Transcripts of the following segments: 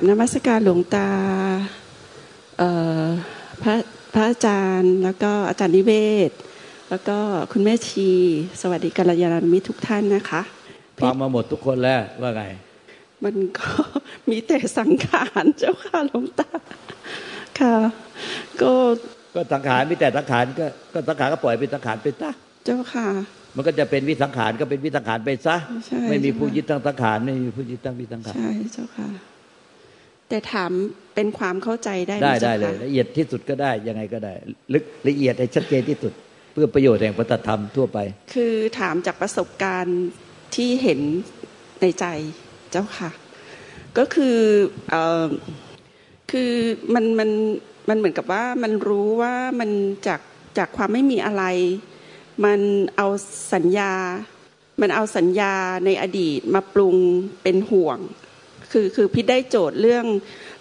กราบนมัสการหลวงตาพระพระอาจารย์แล้วก็อาจารย์นิเวศ แล้วก็คุณแม่ชี สวัสดีกัลยาณมิตรทุกท่านนะคะฟังมาหมดทุกคนแล้วว่าไง มันก็มีแต่สังขารเจ้าค่ะหลวงตาค่ะ ก็ก็สังขารมีแต่สังขารก็ก็สังขารก็ปล่อยเป็นสังขารไปซะเจ้าค่ะ มันก็จะเป็นวิสังขารก็เป็นวิสังขารไปซะไม่มีผู้ยึดตั้งสังขารไม่มีผู้ยึดตั้งวิสังขารใช่เจ้าค่ะ แต่ถามเป็นความเข้าใจได้ได้ได้เลย ละเอียดที่สุดก็ได้ยังไงก็ได้ ลึกละเอียดให้ชัดเจนที่สุด เพื่อประโยชน์แห่งพระธรรมทั่วไป คือถามจากประสบการณ์ที่เห็นในใจเจ้าค่ะ ก็คือเออคือมันมันมันเหมือนกับว่ามันรู้ว่ามันจากจากความไม่มีอะไร มันเอาสัญญา มันเอาสัญญาในอดีตมาปรุงเป็นห่วง คือคือพี่ได้โจทย์เรื่อง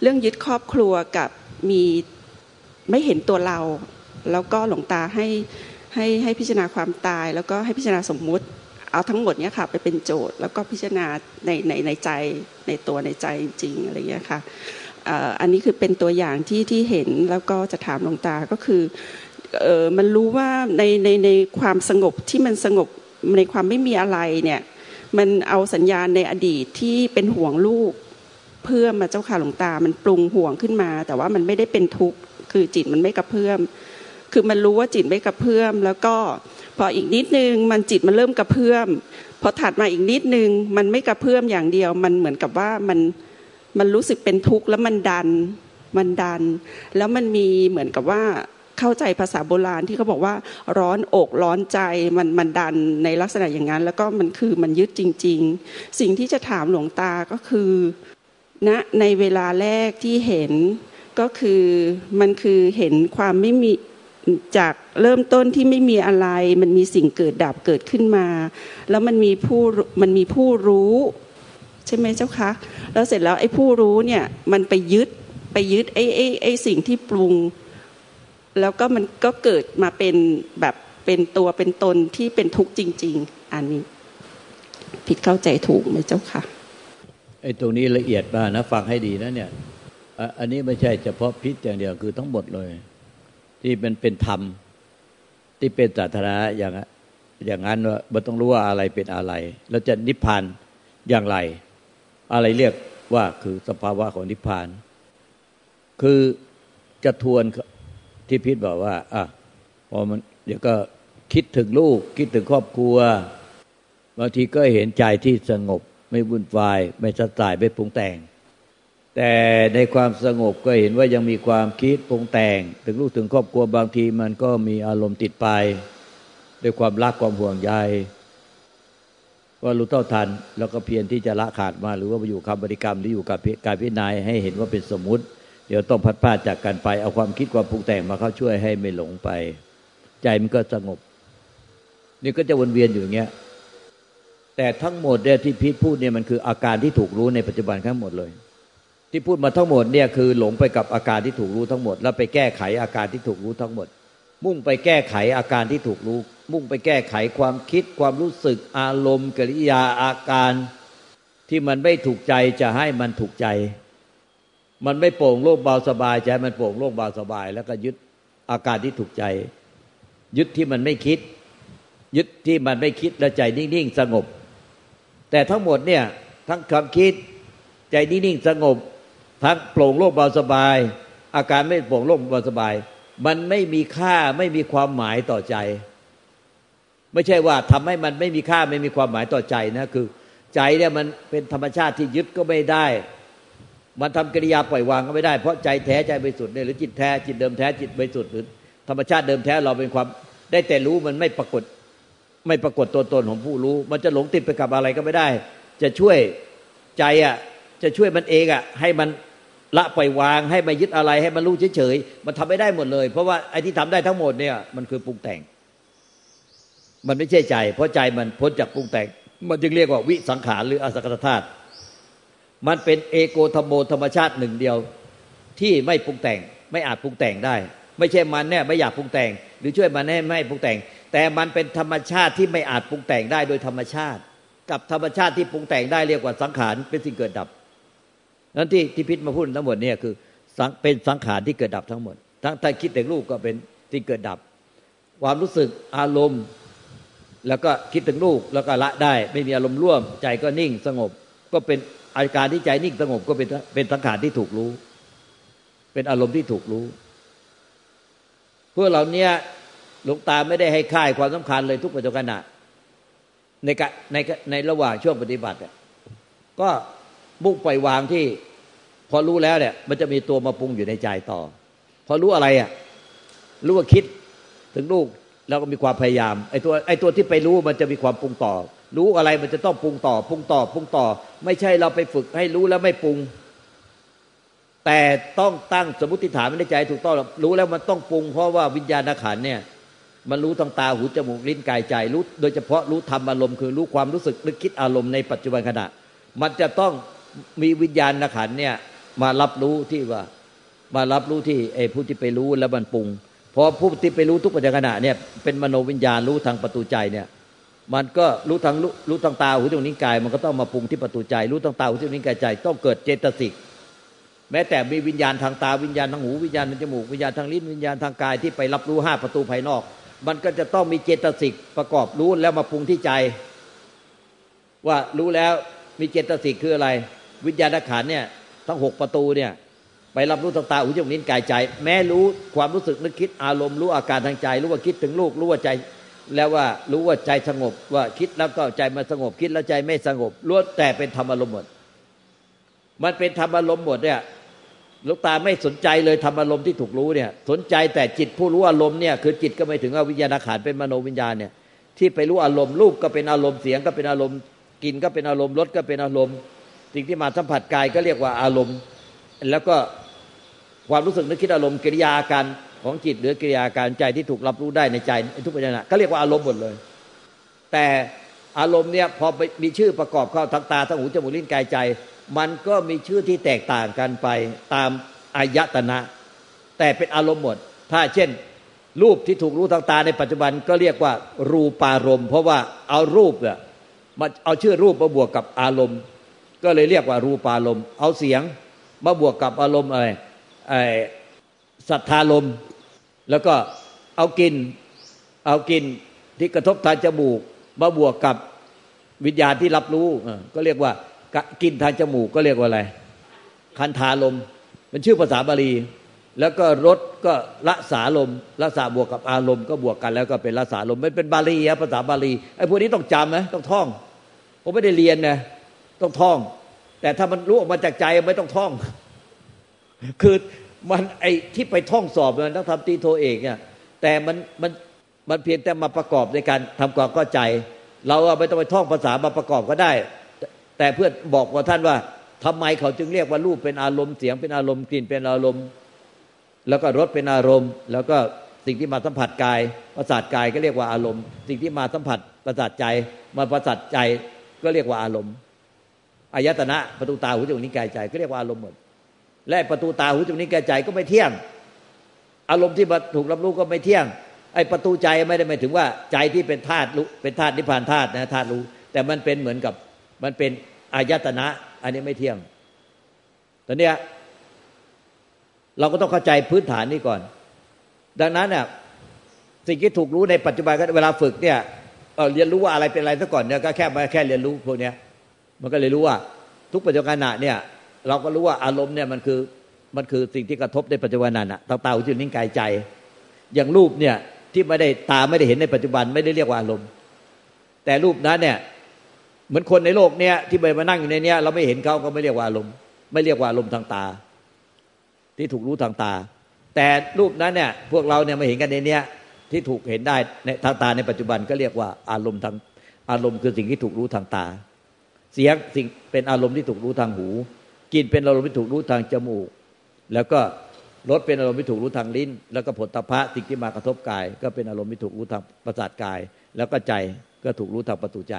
เรื่องยึดครอบครัวกับมีไม่เห็นตัวเรา แล้วก็หลวงตาให้ให้ให้พิจารณาความตาย แล้วก็ให้พิจารณาสมมุติ เอาทั้งหมดเนี้ยค่ะไปเป็นโจทย์ แล้วก็พิจารณาในในในใจในตัวในใจจริงอะไรเงี้ยค่ะอันนี้คือเป็นตัวอย่างที่ที่เห็นแล้วก็จะถามหลวงตาก็คือเออมันรู้ว่าในในในความสงบที่มันสงบในความไม่มีอะไรเนี่ย มันเอาสัญญาณในอดีตที่เป็นห่วงลูก เพื่อมาเจ้าค่ะหลวงตา มันปรุงห่วงขึ้นมา แต่ว่ามันไม่ได้เป็นทุกข์คือจิตมันไม่กระเพื่อมคือมันรู้ว่าจิตไม่กระเพื่อม แล้วก็พออีกนิดนึงมันจิตมันเริ่มกระเพื่อมพอถัดมาอีกนิดนึงมันไม่กระเพื่อมอย่างเดียว มันเหมือนกับว่ามันมันรู้สึกเป็นทุกข์แล้วมันดันมันดัน แล้วมันมีเหมือนกับว่า เข้าใจภาษาโบราณที่เขาบอกว่าร้อนอกร้อนใจมันมันดันในลักษณะอย่างนั้น แล้วก็มันคือมันยึดจริง ๆ สิ่งที่จะถามหลวงตาก็คือณนะในเวลาแรกที่เห็นก็คือมันคือเห็นความไม่มีจากเริ่มต้นที่ไม่มีอะไร มันมีสิ่งเกิดดับเกิดขึ้นมา แล้วมันมีผู้มันมีผู้รู้ใช่ไหมเจ้าคะแล้วเสร็จแล้วไอ้ผู้รู้เนี่ยมันไปยึดไปยึดไอ้ไอ้ไอ้สิ่งที่ปรุง แล้วก็มันก็เกิดมาเป็นแบบเป็นตัวเป็นตนที่เป็นทุกข์จริง ๆ อันนี้ ผิดเข้าใจถูกไหมเจ้าค่ะไอ้ตรงนี้ละเอียดมากนะฟังให้ดีนะเนี่ยอันนี้ไม่ใช่เฉพาะพิษอย่างเดียวคือทั้งหมดเลย ที่มันเป็นธรรม ที่เป็นสาธารณะอย่างอย่างนั้นว่ามันต้องรู้ว่าอะไรเป็นอะไร แล้วจะนิพพานอย่างไร อะไรเรียกว่าคือสภาวะของนิพพาน คือจะทวน ที่พิษบอกว่าอะพอมันเดี๋ยวก็คิดถึงลูก คิดถึงครอบครัวบางทีก็เห็นใจที่สงบ ไม่วุ่นวาย ไม่สตายไม่ปรุงแต่ง แต่ในความสงบก็เห็นว่ายังมีความคิดปรุงแต่ง ถึงลูกถึงครอบครัวบางทีมันก็มีอารมณ์ติดไป ด้วยความรักความห่วงใยว่ารู้เท่าทัน แล้วก็เพียรที่จะละขาดมา หรือว่าไปอยู่คำบริกรรมหรืออยู่กับการพิจารณาให้เห็นว่าเป็นสมมุติ เดี๋ยวต้องพัดพาดจากกันไป เอาความคิดความปรุงแต่งมาเข้าช่วยให้ไม่หลงไป ใจมันก็สงบ นี่ก็จะวนเวียนอยู่อย่างเงี้ย แต่ทั้งหมดเนี่ยที่พีทพูดเนี่ยมันคืออาการที่ถูกรู้ในปัจจุบันทั้งหมดเลย ที่พูดมาทั้งหมดเนี่ยคือหลงไปกับอาการที่ถูกรู้ทั้งหมด แล้วไปแก้ไขอาการที่ถูกรู้ทั้งหมด มุ่งไปแก้ไขอาการที่ถูกรู้ มุ่งไปแก้ไขความคิดความรู้สึกอารมณ์กิริยาอาการที่มันไม่ถูกใจจะให้มันถูกใจ มันไม่โปร่งโล่งเบาสบายใจมันโปร่งโล่งเบาสบาย แล้วก็ยึดอาการที่ถูกใจ ยึดที่มันไม่คิด ยึดที่มันไม่คิดแล้วใจนิ่งๆสงบ แต่ทั้งหมดเนี่ยทั้งความคิดใจนิ่งๆสงบ ทั้งโปร่งโล่งเบาสบาย อาการไม่โปร่งโล่งเบาสบาย มันไม่มีค่าไม่มีความหมายต่อใจ ไม่ใช่ว่าทำให้มันไม่มีค่าไม่มีความหมายต่อใจนะคือ ใจเนี่ยมันเป็นธรรมชาติที่ยึดก็ไม่ได้ มันทำกิริยาปล่อยวางก็ไม่ได้เพราะใจแท้ใจบริสุทธิ์เนี่ยหรือจิตแท้จิตเดิมแท้จิตบริสุทธิ์หรือธรรมชาติเดิมแท้เราเป็นความได้แต่รู้มันไม่ปรากฏไม่ปรากฏตัวตนของผู้รู้ มันจะหลงติดไปกับอะไรก็ไม่ได้ จะช่วยใจอะจะช่วยมันเองอะให้มันละปล่อยวางให้มันยึดอะไรให้มันรู้เฉยๆมันทำไม่ได้หมดเลย เพราะว่าไอ้ที่ทำได้ทั้งหมดเนี่ยมันคือปรุงแต่ง มันไม่ใช่ใจ เพราะใจมันพ้นจากปรุงแต่ง มันจึงเรียกว่าวิสังขารหรืออสังขตธาตุ มันเป็นเอโกธรรมโมธรรมชาติหนึ่งเดียว ที่ไม่ปรุงแต่งไม่อาจปรุงแต่งได้ ไม่ใช่มันเนี่ยไม่อยากปรุงแต่ง หรือช่วยมันให้ไม่ปรุงแต่ง แต่มันเป็นธรรมชาติที่ไม่อาจปรุงแต่งได้โดยธรรมชาติ กับธรรมชาติที่ปรุงแต่งได้เรียกว่าสังขารเป็นสิ่งเกิดดับนั้นที่ที่พิษมาพูดทั้งหมดเนี่ยคือเป็นสังขารที่เกิดดับทั้งหมด ทั้งถ้าคิดแต่รูปก็เป็นที่งเกิดดับ ความรู้สึกอารมณ์ แล้วก็คิดถึงลูกแล้วก็ละได้ ไม่มีอารมณ์ร่วม ใจก็นิ่งสงบก็เป็น อาการที่ใจนิ่งสงบก็เป็นเป็นสังขารที่ถูกรู้ เป็นอารมณ์ที่ถูกรู้ เพวกเราเนี้ยหลวงตาไม่ได้ให้ค่ายความสำคัญเลยทุกปัจจุบันในในในระหว่างช่วงปฏิบัติก็มุ่งปล่อยวางที่ พอรู้แล้วเนี่ย มันจะมีตัวมาปรุงอยู่ในใจต่อ พอรู้อะไรอะ รู้ว่าคิดถึงลูกแล้วก็มีความพยายามไอ้ตัวไอ้ตัวที่ไปรู้มันจะมีความปรุงต่อ รู้อะไรมันจะต้องปรุงต่อปรุงต่อปรุงต่อ ไม่ใช่เราไปฝึกให้รู้แล้วไม่ปรุง แต่ต้องตั้งสมมติฐานในใจถูกต้องรู้แล้วมันต้องปรุง เพราะว่าวิญญาณขันเนี่ยมันรู้ทางตาหูจมูกลิ้นกายใจรู้ โดยเฉพาะรู้ธรรมอารมณ์คือรู้ความรู้สึกนึกคิดอารมณ์ในปัจจุบันขณะ มันจะต้องมีวิญญาณขันเนี่ยมารับรู้ที่ว่ามารับรู้ที่ไอ้ผู้ที่ไปรู้แล้วมันปรุงพอผู้ที่ไปรู้ทุกปัจจุบันขณะเนี่ยเป็นมโนวิญญาณรู้ทางประตูใจเนี่ย มันก็รู้ทางรู้ทางตาหูจมูกลิ้นกาย มันก็ต้องมาปรุงที่ประตูใจ รู้ทางตาหูจมูกลิ้นกายใจ ต้องเกิดเจตสิกแม้แต่มีวิญญาณทางตาวิญญาณทางหูวิญญาณทางจมูกวิญญาณทางลิ้นวิญญาณทางกายที่ไปรับรู้ห้าประตูภายนอก มันก็จะต้องมีเจตสิกประกอบรู้แล้วมาปรุงที่ใจ ว่ารู้แล้วมีเจตสิกคืออะไร วิญญาณขันเนี่ยทั้งหกประตูเนี่ยไปรับรู้ทางตาหูจมูกลิ้นกายใจ แม้รู้ความรู้สึกนึกคิดอารมณ์รู้อาการทางใจ รู้ว่าคิดถึงลูกรู้ว่าใจ แล้วว่ารู้ว่าใจสงบว่าคิดแล้วก็ใจมาสงบ คิดแล้วใจไม่สงบล้วนแต่เป็นธรรมอารมณ์หมด มันเป็นธรรมอารมณ์หมดเนี่ยลูกตาไม่สนใจเลยธรรมอารมณ์ที่ถูกรู้เนี่ย สนใจแต่จิตผู้รู้อารมณ์เนี่ยคือจิตก็ไม่ถึงวิญญาณขันเป็นมโนวิญญาณเนี่ยที่ไปรู้อารมณ์รูปก็เป็นอารมณ์เสียงก็เป็นอารมณ์กินก็เป็นอารมณ์รสก็เป็นอารมณ์สิ่งที่มาสัมผัสกายก็เรียกว่าอารมณ์ แล้วก็ความรู้สึกนึกคิดอารมณ์กิริยาการ ของจิตหรือกิริยาการใจที่ถูกรับรู้ได้ในใจทุกปัจจุบันก็เรียกว่าอารมณ์หมดเลย แต่อารมณ์เนี่ยพอมีชื่อประกอบเข้าทั้งตาทั้งหูจมูกลิ้นกายใจ มันก็มีชื่อที่แตกต่างกันไปตามอายตนะ แต่เป็นอารมณ์หมด ถ้าเช่น รูปที่ถูกรู้ทางตาในปัจจุบันก็เรียกว่า รูปารมณ์ เพราะว่าเอารูปเนี่ยมาเอาชื่อรูปมาบวกกับอารมณ์ ก็เลยเรียกว่ารูปารมณ์ เอาเสียงมาบวกกับอารมณ์อะไรไอ้สัทธาลม แล้วก็เอากิน เอากินที่กระทบทางจมูกมาบวกกับวิญญาณที่รับรู้ก็เรียกว่ากินทางจมูกก็เรียกว่าอะไร คันธาลมเป็นชื่อภาษาบาลีแล้วก็รสก็ละสาลมละสาบวกกับอารมณ์ก็บวกกันแล้วก็เป็นละสาลมไม่เป็นบาลีอะภาษาบาลีไอ้พวกนี้ต้องจำนะต้องท่องผมไม่ได้เรียนนะต้องท่อง แต่ถ้ามันรู้ออกมาจากใจไม่ต้องท่อง คือ มันไอที่ไปท่องสอบมันต้องทำตีโทเอกเนี่ยแต่มันมันมันเพียงแต่มาประกอบในการทำความเข้าใจ เราไม่ต้องไปท่องภาษามาประกอบก็ได้ แต่เพื่อบอกว่าท่านว่าทำไมเขาจึงเรียกว่ารูปเป็นอารมณ์เสียงเป็นอารมณ์กลิ่นเป็นอารมณ์ แล้วก็รสเป็นอารมณ์ แล้วก็สิ่งที่มาสัมผัสกายประสาทกายก็เรียกว่าอารมณ์ สิ่งที่มาสัมผัสประสาทใจมาประสาทใจก็เรียกว่าอารมณ์อายตนะประตูตาหูจมูกนิ้วกายใจก็เรียกว่าอารมณ์หมด และประตูตาหูจมูกนิ้วกายใจก็ไม่เที่ยง อารมณ์ที่ถูกรับรู้ก็ไม่เที่ยง ไอ้ประตูใจไม่ได้หมายถึงว่าใจที่เป็นธาตุเป็นธาตุนิพพานธาตุนะธาตุรู้ แต่มันเป็นเหมือนกับมันเป็นอายตนะ อันนี้ไม่เที่ยงตอนเนี้ยเราก็ต้องเข้าใจพื้นฐานนี้ก่อน ดังนั้นเนี่ยสิ่งที่ถูกรู้ในปัจจุบันก็เวลาฝึกเนี่ยเรียนรู้ว่าอะไรเป็นอะไรซะก่อนเนี่ยก็แค่มาแค่เรียนรู้พวกเนี้ยมันก็เลยรู้ว่า ทุกปัจจุบันเนี่ย เราก็รู้ว่าอารมณ์เนี่ยมันคือมันคือสิ่งที่กระทบในปัจจุบันนั้นตาตาหูจมูกนิ้วกายใจ อย่างรูปเนี่ยที่ไม่ได้ตาไม่ได้เห็นในปัจจุบันไม่ได้เรียกว่าอารมณ์ แต่รูปนั้นเนี่ยเหมือนคนในโลกเนี่ยที่ไปมานั่งอยู่ในเนี้ยเราไม่เห็นเขาก็ไม่เรียกว่าอารมณ์ ไม่เรียกว่าอารมณ์ทางตา ที่ถูกรู้ทางตา แต่รูปนั้นเนี่ยพวกเราเนี่ยมาเห็นกันในเนี้ยที่ถูกเห็นได้ในทางตาในปัจจุบันก็เรียกว่าอารมณ์ทางอารมณ์คือสิ่งที่ถูกรู้ทางตา เสียงสิ่งเป็นอารมณ์ที่ถูกรู้ทางหู กินเป็นอารมณ์ที่ถูกรู้ทางจมูก แล้วก็รสเป็นอารมณ์ที่ถูกรู้ทางลิ้น แล้วก็ผลตภะสิ่งที่มากระทบกาย ก็เป็นอารมณ์ที่ถูกรู้ทางประสาทกาย แล้วก็ใจก็ถูกรู้ทางประตูใจ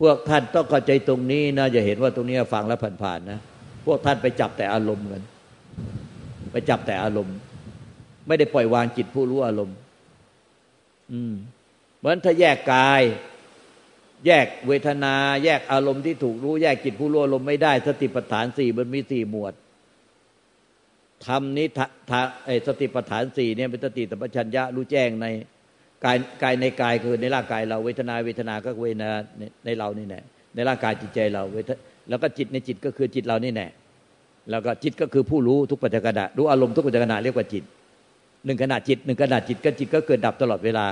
พวกท่านต้องเข้าใจตรงนี้นะอย่าเห็นว่าตรงนี้ฟังแล้วผ่านๆนะพวกท่านไปจับแต่อารมณ์กันไปจับแต่อารมณ์ ไม่ได้ปล่อยวางจิตผู้รู้อารมณ์ อืมเหมือนถ้าแยกกาย แยกเวทนา แยกอารมณ์ที่ถูกรู้ แยกจิตผู้รู้อารมณ์ไม่ได้ สติปัฏฐานสี่มันมีสี่หมวดทำนี้ทาไอสติปัฏฐานสี่เนี่ยเป็นสติสัมปชัญญะรู้แจ้งในกายกายในกายคือในร่างกายเราเวทนาเวทนาก็เวทนาในเรานี่แน่ในร่างกายจิตใจเราเวทแล้วก็จิตในจิตก็คือจิตเรานี่แน่แล้วก็จิตก็คือผู้รู้ทุกปัจจุบันรู้อารมณ์ทุกปัจจุบันเรียกว่าจิตหนึ่งขณะจิตหนึ่งขณะจิตก็จิตก็เกิดดับตลอดเวลา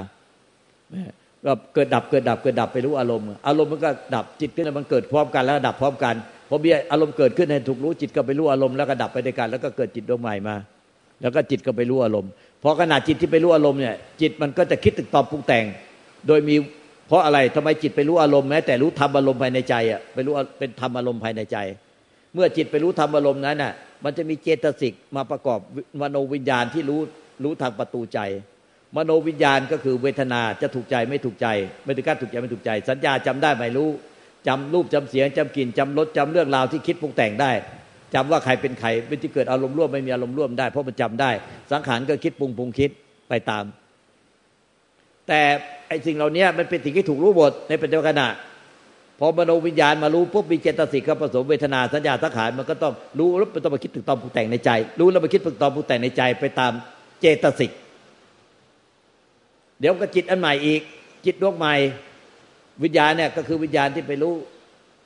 ก็เกิดดับเกิดดับเกิดดับไปรู้อารมณ์อารมณ์มันก็ดับจิตขึ้นมันเกิดพร้อมกันแล้วดับพร้อมกันพอมีอารมณ์เกิดขึ้นให้ถูกรู้จิตก็ไปรู้อารมณ์แล้วก็ดับไปด้วยกัน แล้วก็เกิดจิตดวงใหม่มา แล้วก็จิตก็ไปรู้อารมณ์พอขณะจิตที่ไปรู้อารมณ์เนี่ยจิตมันก็จะคิดตึกตอบปรุงแต่ง โดยมีเพราะอะไรทำไมจิตไปรู้อารมณ์แม้แต่รู้ธรรมอารมณ์ภายในใจอะไปรู้เป็นธรรมอารมณ์ภายในใจ เมื่อจิตไปรู้ธรรมอารมณ์นั้นน่ะมันจะมีเจตสิกมาประกอบมโนวิญญาณที่รู้รู้ทางประตูใจ มโนวิญญาณก็คือเวทนาจะถูกใจไม่ถูกใจ ไม่ถึงการถูกใจไม่ถูกใจ สัญญาจำได้ไม่รู้จำรูปจำเสียงจำกลิ่นจำรสจำเรื่องราวที่คิดปรุงแต่งได้จำว่าใครเป็นใครเป็นที่เกิดอารมณ์ร่วมไม่มีอารมณ์ร่วมได้เพราะมันจำได้ สังขารก็คิดปรุงปรุงคิดไปตาม แต่ไอ้สิ่งเหล่านี้มันเป็นสิ่งที่ถูกรู้หมดในปัจจุบันขณะพอมโนวิญญาณมารู้ปุ๊บมีเจตสิกเข้าผสมเวทนาสัญญาสังขารมันก็ต้องรู้แล้วมันต้องมาคิดถึงตอมปรุงแต่งในใจ รู้แล้วมาคิดถึงตอมปรุงแต่งในใจไปตามเจตสิก เดี๋ยวก็จิตอันใหม่อีก จิตดวงใหม่ วิญญาณเนี่ยก็คือวิญญาณที่ไปรู้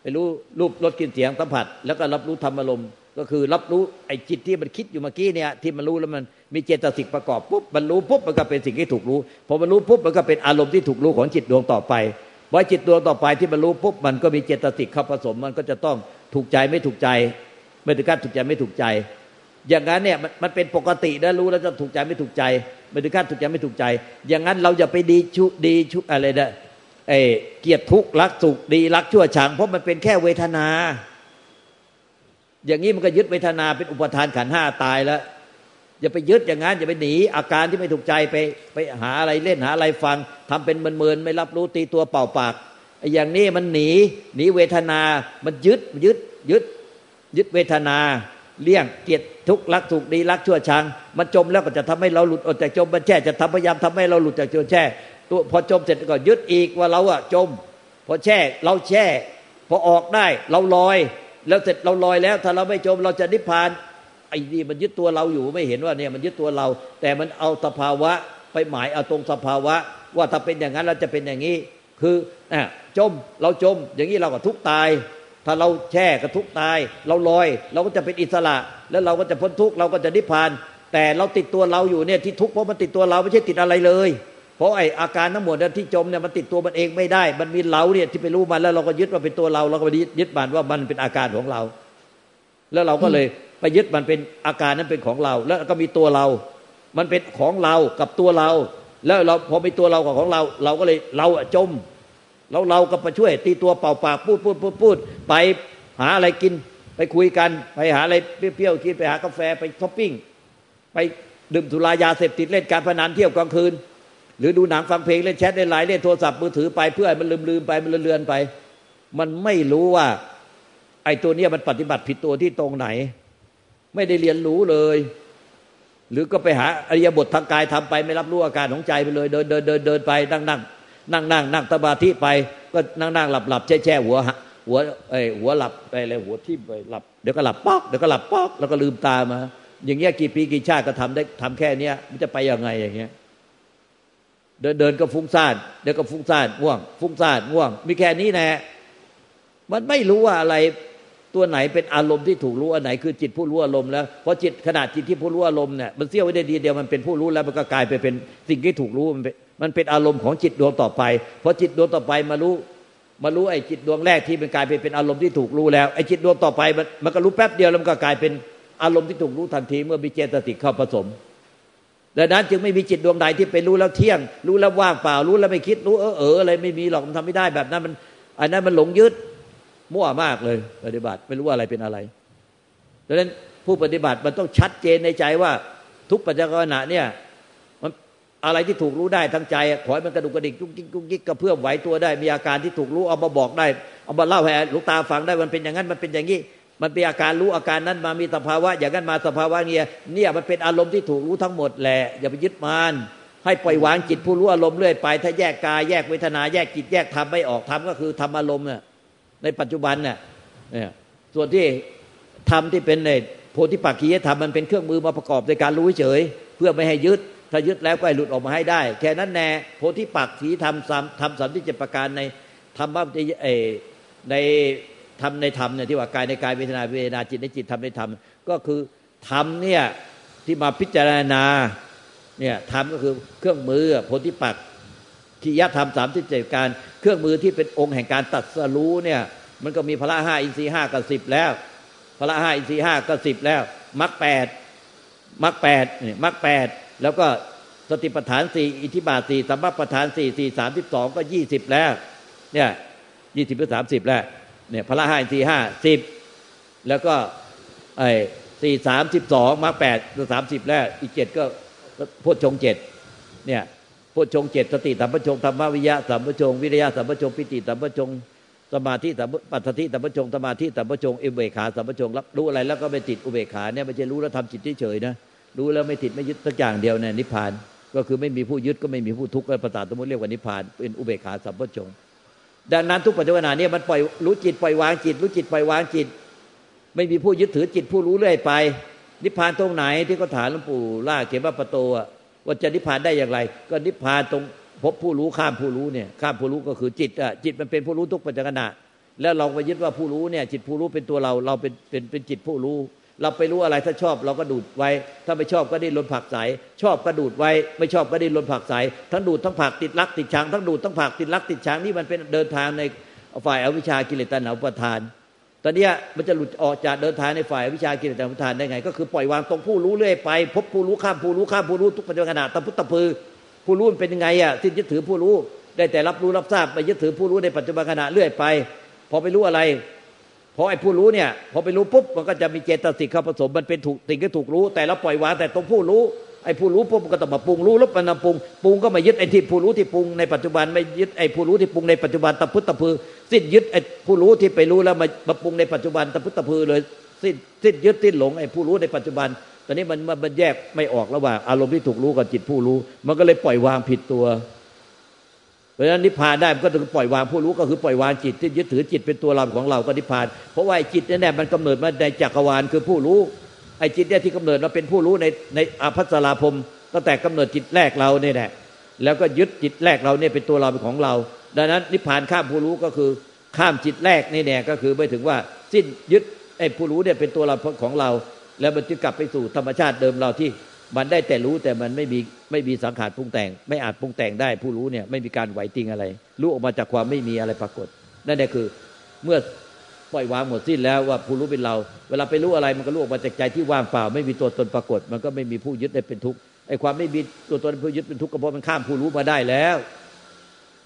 ไปรู้รูปรสกลิ่นเสียงสัมผัส แล้วก็รับรู้ธรรมอารมณ์ก็คือรับรู้ไอ้จิตที่มันคิดอยู่เมื่อกี้เนี่ยที่มันรู้แล้วมันมีเจตสิกประกอบปุ๊บมันรู้ปุ๊บมันก็เป็นสิ่งที่ถูกรู้พอมันรู้ปุ๊บมันก็เป็นอารมณ์ที่ถูกรู้ของจิตดวงต่อไปพอจิตดวงต่อไปที่มันรู้ปุ๊บมันก็มีเจตสิกเข้าผสม มันก็จะต้องถูกใจไม่ถูกใจ ไม่ถึงการถูกใจไม่ถูกใจ อย่างนั้นเนี่ยมันเป็นปกตินะรู้แล้วจะถูกใจไม่ถูกใจ ไม่ถึงการถูกใจไม่ถูกใจ อย่างนั้นเราอย่าไปดีชุดีชุอะไรนะเอเกียรติทุกข์รักสุขดีรักชั่วชังเพราะมันเป็นแค่เวทนา อย่างนี้มันก็ยึดเวทนาเป็นอุปทานขันห้าตายแล้วอย่าไปยึดอย่างนั้นอย่าไปหนีอาการที่ไม่ถูกใจไปไปหาอะไรเล่นหาอะไรฟังทำเป็นเมินๆไม่รับรู้ตีตัวเป่าปากอย่างนี้มันหนีหนีเวทนา มันยึดยึดยึดยึดเวทนา เลี่ยงเกลียรติทุกข์รักถูกดีรักชั่วชัง มันจมแล้วก็จะทำให้เราหลุดออกจากจมมันแช่จะทำพยายามทำให้เราหลุดจากจมแช่ตัวพอจมเสร็จก็ยึดอีกว่าเราอะจม พอแช่เราแช่ พอออกได้เราลอย แล้วเสร็จเราลอยแล้ว ถ้าเราไม่จมเราจะนิพพานไอ้นี่มันยึดตัวเราอยู่ไม่เห็นว่าเนี่ยมันยึดตัวเรา แต่มันเอาสภาวะไปหมายเอาตรงสภาวะ ว่าถ้าเป็นอย่างนั้นเราจะเป็นอย่างนี้ คืออะจมเราจม อย่างนี้เราก็ทุกตาย ถ้าเราแช่ก็ทุกตาย เราลอย เราก็จะเป็นอิสระ แล้วเราก็จะพ้นทุกเราก็จะนิพพาน แต่เราติดตัวเราอยู่เนี่ยที่ทุกเพราะมันติดตัวเราไม่ใช่ติดอะไรเลย เพราะไออาการทั้งหมดที่จมเนี่ยมันติดตัวมันเองไม่ได้ มันมีเราเนี่ยที่ไปรู้มันแล้วเราก็ยึดว่าเป็นตัวเรา เราก็ไปยึดมันว่ามันเป็นอาการของเรา แล้วเราก็เลยไปยึดมันเป็นอาการนั้นเป็นของเรา แล้วก็มีตัวเรา มันเป็นของเรากับตัวเรา แล้วเราพอมีตัวเรากับของเรา เราก็เลยเราจม เราเราก็ไปช่วยตีตัวเป่าปากพูดพูดพูดพูดไปหาอะไรกิน ไปคุยกัน ไปหาอะไรเปรี้ยวๆกินไปหากาแฟไปช้อปปิ้ง ไปดื่มสุรายาเสพติดเล่นการพนันเที่ยวกลางคืน หรือดูหนังฟังเพลงเล่นแชทเล่นไลน์เล่นโทรศัพท์มือถือไปเพื่อให้มันลืมลืมไปมันเลือนไป มันไม่รู้ว่า ไอ้ตัวเนี้ยมันปฏิบัติผิดตัวที่ตรงไหน ไม่ได้เรียนรู้เลย หรือก็ไปหาอริยบททางกายทำไปไม่รับรู้อาการของใจไปเลย เดินเดินเดินเดินไปนั่งนั่ง นั่งนั่งนั่งตบาที่ไปก็นั่งนั่งหลับหลับแช่แช่หัวหัวไอหัวหลับไปเลยหัวทิ่มไปหลับเดี๋ยวก็หลับป๊อกเดี๋ยวก็หลับป๊อกแล้วก็ลืมตามา อย่างเงี้ยกี่ปีกี่ชาติก็ทำได้ทำแค่เนี้ยมันจะไปยังไงอย่างเงี้ยเดินเดินก็ฟุ้งซ่านเดี๋ยวก็ฟุ้งซ่านง่วง ฟุ้งซ่านง่วง มีแค่นี้แน่มันไม่รู้ว่าอะไรตัวไหนเป็นอารมณ์ที่ถูกรู้อันไหนคือจิตผู้รู้อารมณ์แล้วพอจิตขนาดจิตที่ผู้รู้อารมณ์เนี่ยมันเสี้ยวไว้ได้ดีเดียวมันเป็นผู้รู้แล้วมันก็กลายไปเป็นสิ่งที่ถูกรู้มันเป็น มันเป็นอารมณ์ของจิตดวงต่อไปพอจิตดวงต่อไปมารู้มารู้ไอ้จิตดวงแรกที่มันกลายไปเป็นอารมณ์ที่ถูกรู้แล้วไอ้จิตดวงต่อไปมันมันก็รู้แป๊บเดียวแล้วมันก็กลายเป็นอารมณ์ที่ถูกรู้ทันทีเมื่อมีเจตสิกเข้าผสมดังนั้นจึงไม่มีจิตดวงใดที่ไปรู้แล้วเที่ยง รู้แล้วว่างเปล่ารู้แล้วไม่คิดรู้เออเอออะไรไม่มีหรอกมันทำไม่ได้แบบนั้นมันอันนั้นมันหลงยึดมั่วมากเลย ปฏิบัติไม่รู้ว่าอะไรเป็นอะไรดังนั้นผู้ปฏิบัติมันต้องชัดเจนในใจว่าทุกปัจจัยขณะเนี่ย อะไรที่ถูกรู้ได้ทั้งใจขอให้มันกระดุกกระดิกจุกจิกจุกจิกกระเพื่อมไหวตัวได้ มีอาการที่ถูกรู้เอามาบอกได้ เอามาเล่าให้ลูกตาฟังได้มันเป็นอย่างนั้นมันเป็นอย่างนี้มันเป็นอาการรู้อาการนั้นมามีสภาวะ อย่างนั้นมาสภาวะเนี่ยเนี่ยมันเป็นอารมณ์ที่ถูกรู้ทั้งหมดแหละอย่าไปยึดมันให้ปล่อยวางจิตผู้รู้อารมณ์เรื่อยไป ถ้าแยกกายแยกเวทนาแยกจิตแยกธรรมไม่ออกธรรมก็คือธรรมอารมณ์เนี่ยในปัจจุบันเนี่ยเนี่ยส่วนที่ธรรมที่เป็นในโพธิปักขียธรรมมันเป็นเครื่องมือมาประกอบในการรู้เฉย เพื่อไม่ให้ยึด ถ้ายึดแล้วก็ให้หลุดออกมาให้ได้ แค่นั้นแน่โพธิปักขีธรรมสามธรรมสามที่เจ็ดประการในธรรมะเอในธรรมในธรรมเนี่ยที่ว่ากายในกายเวทนาเวทนาจิตในจิตธรรมในธรรมก็คือธรรมเนี่ยที่มาพิจารณาเนี่ยธรรมก็คือเครื่องมือโพธิปักขียธรรมสามที่เจ็ดการ เครื่องมือที่เป็นองค์แห่งการตัดสรู้เนี่ยมันก็มีพระห้าอินทรีห้ากับสิบแล้วพระห้าอินทรีห้าก็สิบแล้วมรรคแปดมรรคแปดเนี่ยมรรคแปด แล้วก็สติปัฏฐานสี่อิทธิบาทสี่สัมมาปัฏฐานสี่สี่สามสิบสองก็ยี่สิบแล้ว เนี่ยยี่สิบหรือสามสิบแล้ว เนี่ยพระห้าอินทรีห้าสิบแล้วก็ไอ้สี่สามสิบสองมรรคแปดสามสิบแล้วอีกเจ็ดก็พุทชงเจ็ดเนี่ยพุทชงเจ็ดสติสัมปชงธรรมวิยะสัมปชงวิริยะสัมปชงปิติสัมปชงสมาธิสัมปัฏฐิสัมปชงสมาธิสัมปชงอุเบกขาสัมปชงรับรู้อะไรแล้วก็ไม่ติดอุเบกขาเนี่ยไม่ใช่รู้แล้วทำจิตเฉยๆนะ รู้แล้วไม่ติดไม่ยึดสักอย่างเดียวเนี่ยนิพพาน ก็คือไม่มีผู้ยึดก็ไม่มีผู้ทุกข์ก็ประสาทสมมติเรียกว่านิพพานเป็นอุเบกขาสัมปชงดังนั้นทุกปัจจุบันเนี่ยมันปล่อยรู้จิตปล่อยวางจิต รู้จิตปล่อยวางจิต ไม่มีผู้ยึดถือจิตผู้รู้เรื่อยไป นิพพานตรงไหนที่เขาถามหลวงปู่ล่าเขียนว่าประตูว่าจะนิพพานได้อย่างไร ก็นิพพานตรงพบผู้รู้ข้ามผู้รู้เนี่ยข้ามผู้รู้ก็คือจิตอะจิตมันเป็นผู้รู้ทุกปัจจุบันแล้วเราไปยึดว่าผู้รู้เนี่ยจิตผู้รู้เป็นตัวเราเราเป็นเป็นเป็นจิตผู้รู้ เราไปรู้อะไรถ้าชอบเราก็ดูดไว้ ถ้าไม่ชอบก็ดิ้นรนผักใสชอบก็ดูดไว้ ไม่ชอบก็ดิ้นรนผักใสทั้งดูดทั้งผักติดรักติดชังทั้งดูดทั้งผักติดรักติดชังนี่มันเป็นเดินทางในฝ่ายอวิชากิเลสตัณหาประทาน ตอนนี้มันจะหลุดออกจากเดินทางในฝ่ายวิชากิเลสตัณหาประทานได้ไง ก็คือปล่อยวางตรงผู้รู้เรื่อยไปพบผู้รู้ข้ามผู้รู้ข้ามผู้รู้ทุกปัจจุบันขณะตะพุตตะพือผู้รู้มันเป็นยังไงอะที่ยึดถือผู้รู้ได้แต่รับรู้รับทราบไปยึดถือผู้รู้ในปัจจุบันขณะเรื่อยไป พอไปรู้อะไร พอไอ้ผู้รู้เนี่ยพอไปรู้ปุ๊บมันก็จะมีเจตสิกเข้าผสมมันเป็นถูกสิ่งที่ถูกรู้ แต่เราปล่อยวางแต่ตรงผู้รู้ไอ้ผู้รู้ปุ๊บก็ต้องมาปรุงรู้แลบมันมาปรุงปรุงก็มายึดไอ้ที่ผู้รู้ที่ปรุงในปัจจุบันไม่ยึดไอ้ผู้รู้ที่ปรุงในปัจจุบันตะพุตตะพือ สิ้นยึดไอ้ผู้รู้ที่ไปรู้แล้วมามาปรุงในปัจจุบันตะพุตตะพือเลยสิ้นสิ้นยึดสิ้นหลงไอ้ผู้รู้ในปัจจุบัน ตอนนี้มันมันแยกไม่ออกระหว่างอารมณ์ที่ถูกรู้กับจิตผู้รู้ มันก็เลยปล่อยวางผิดตัว ราะฉะนั้นนิพพานได้มันก็ต้องปล่อยวางผู้รู้ก็คือปล่อยวางจิตที่ยึดถือจิตเป็นตัวเราของเราก็นิพพาน เพราะว่าจิตนี่แน่มันกำเนิดมาในจักรวาลคือผู้รู้ไอ้จิตเนี่ยที่กำเนิดมาเป็นผู้รู้ในในอภัสราพรมตั้งแต่กำเนิดจิตแรกเราเนี่ยแหละแล้วก็ยึดจิตแรกเราเนี่ยเป็นตัวเราเป็นของเรา ดังนั้นนิพพานข้ามผู้รู้ก็คือข้ามจิตแรกนี่แน่ก็คือไม่ถึงว่าสิ้นยึดไอ้ผู้รู้เนี่ยเป็นตัวเราของเรา แล้วมันจะกลับไปสู่ธรรมชาติเดิมเราที่ มันได้แต่รู้แต่มันไม่มีไม่มีสังขารปรุงแต่ง ไม่อาจปรุงแต่งได้ ผู้รู้เนี่ยไม่มีการไหวติงอะไร รู้ออกมาจากความไม่มีอะไรปรากฏ นั่นแหละคือเมื่อปล่อยวางหมดสิ้นแล้วว่าผู้รู้เป็นเรา เวลาไปรู้อะไรมันก็รู้ออกมาจากใจที่ว่างเปล่า ไม่มีตัวตนปรากฏ มันก็ไม่มีผู้ยึดได้เป็นทุกข์ไอ้ความไม่มีตัวตนผู้ยึดเป็นทุกข์ก็เพราะมันข้ามผู้รู้มาได้แล้ว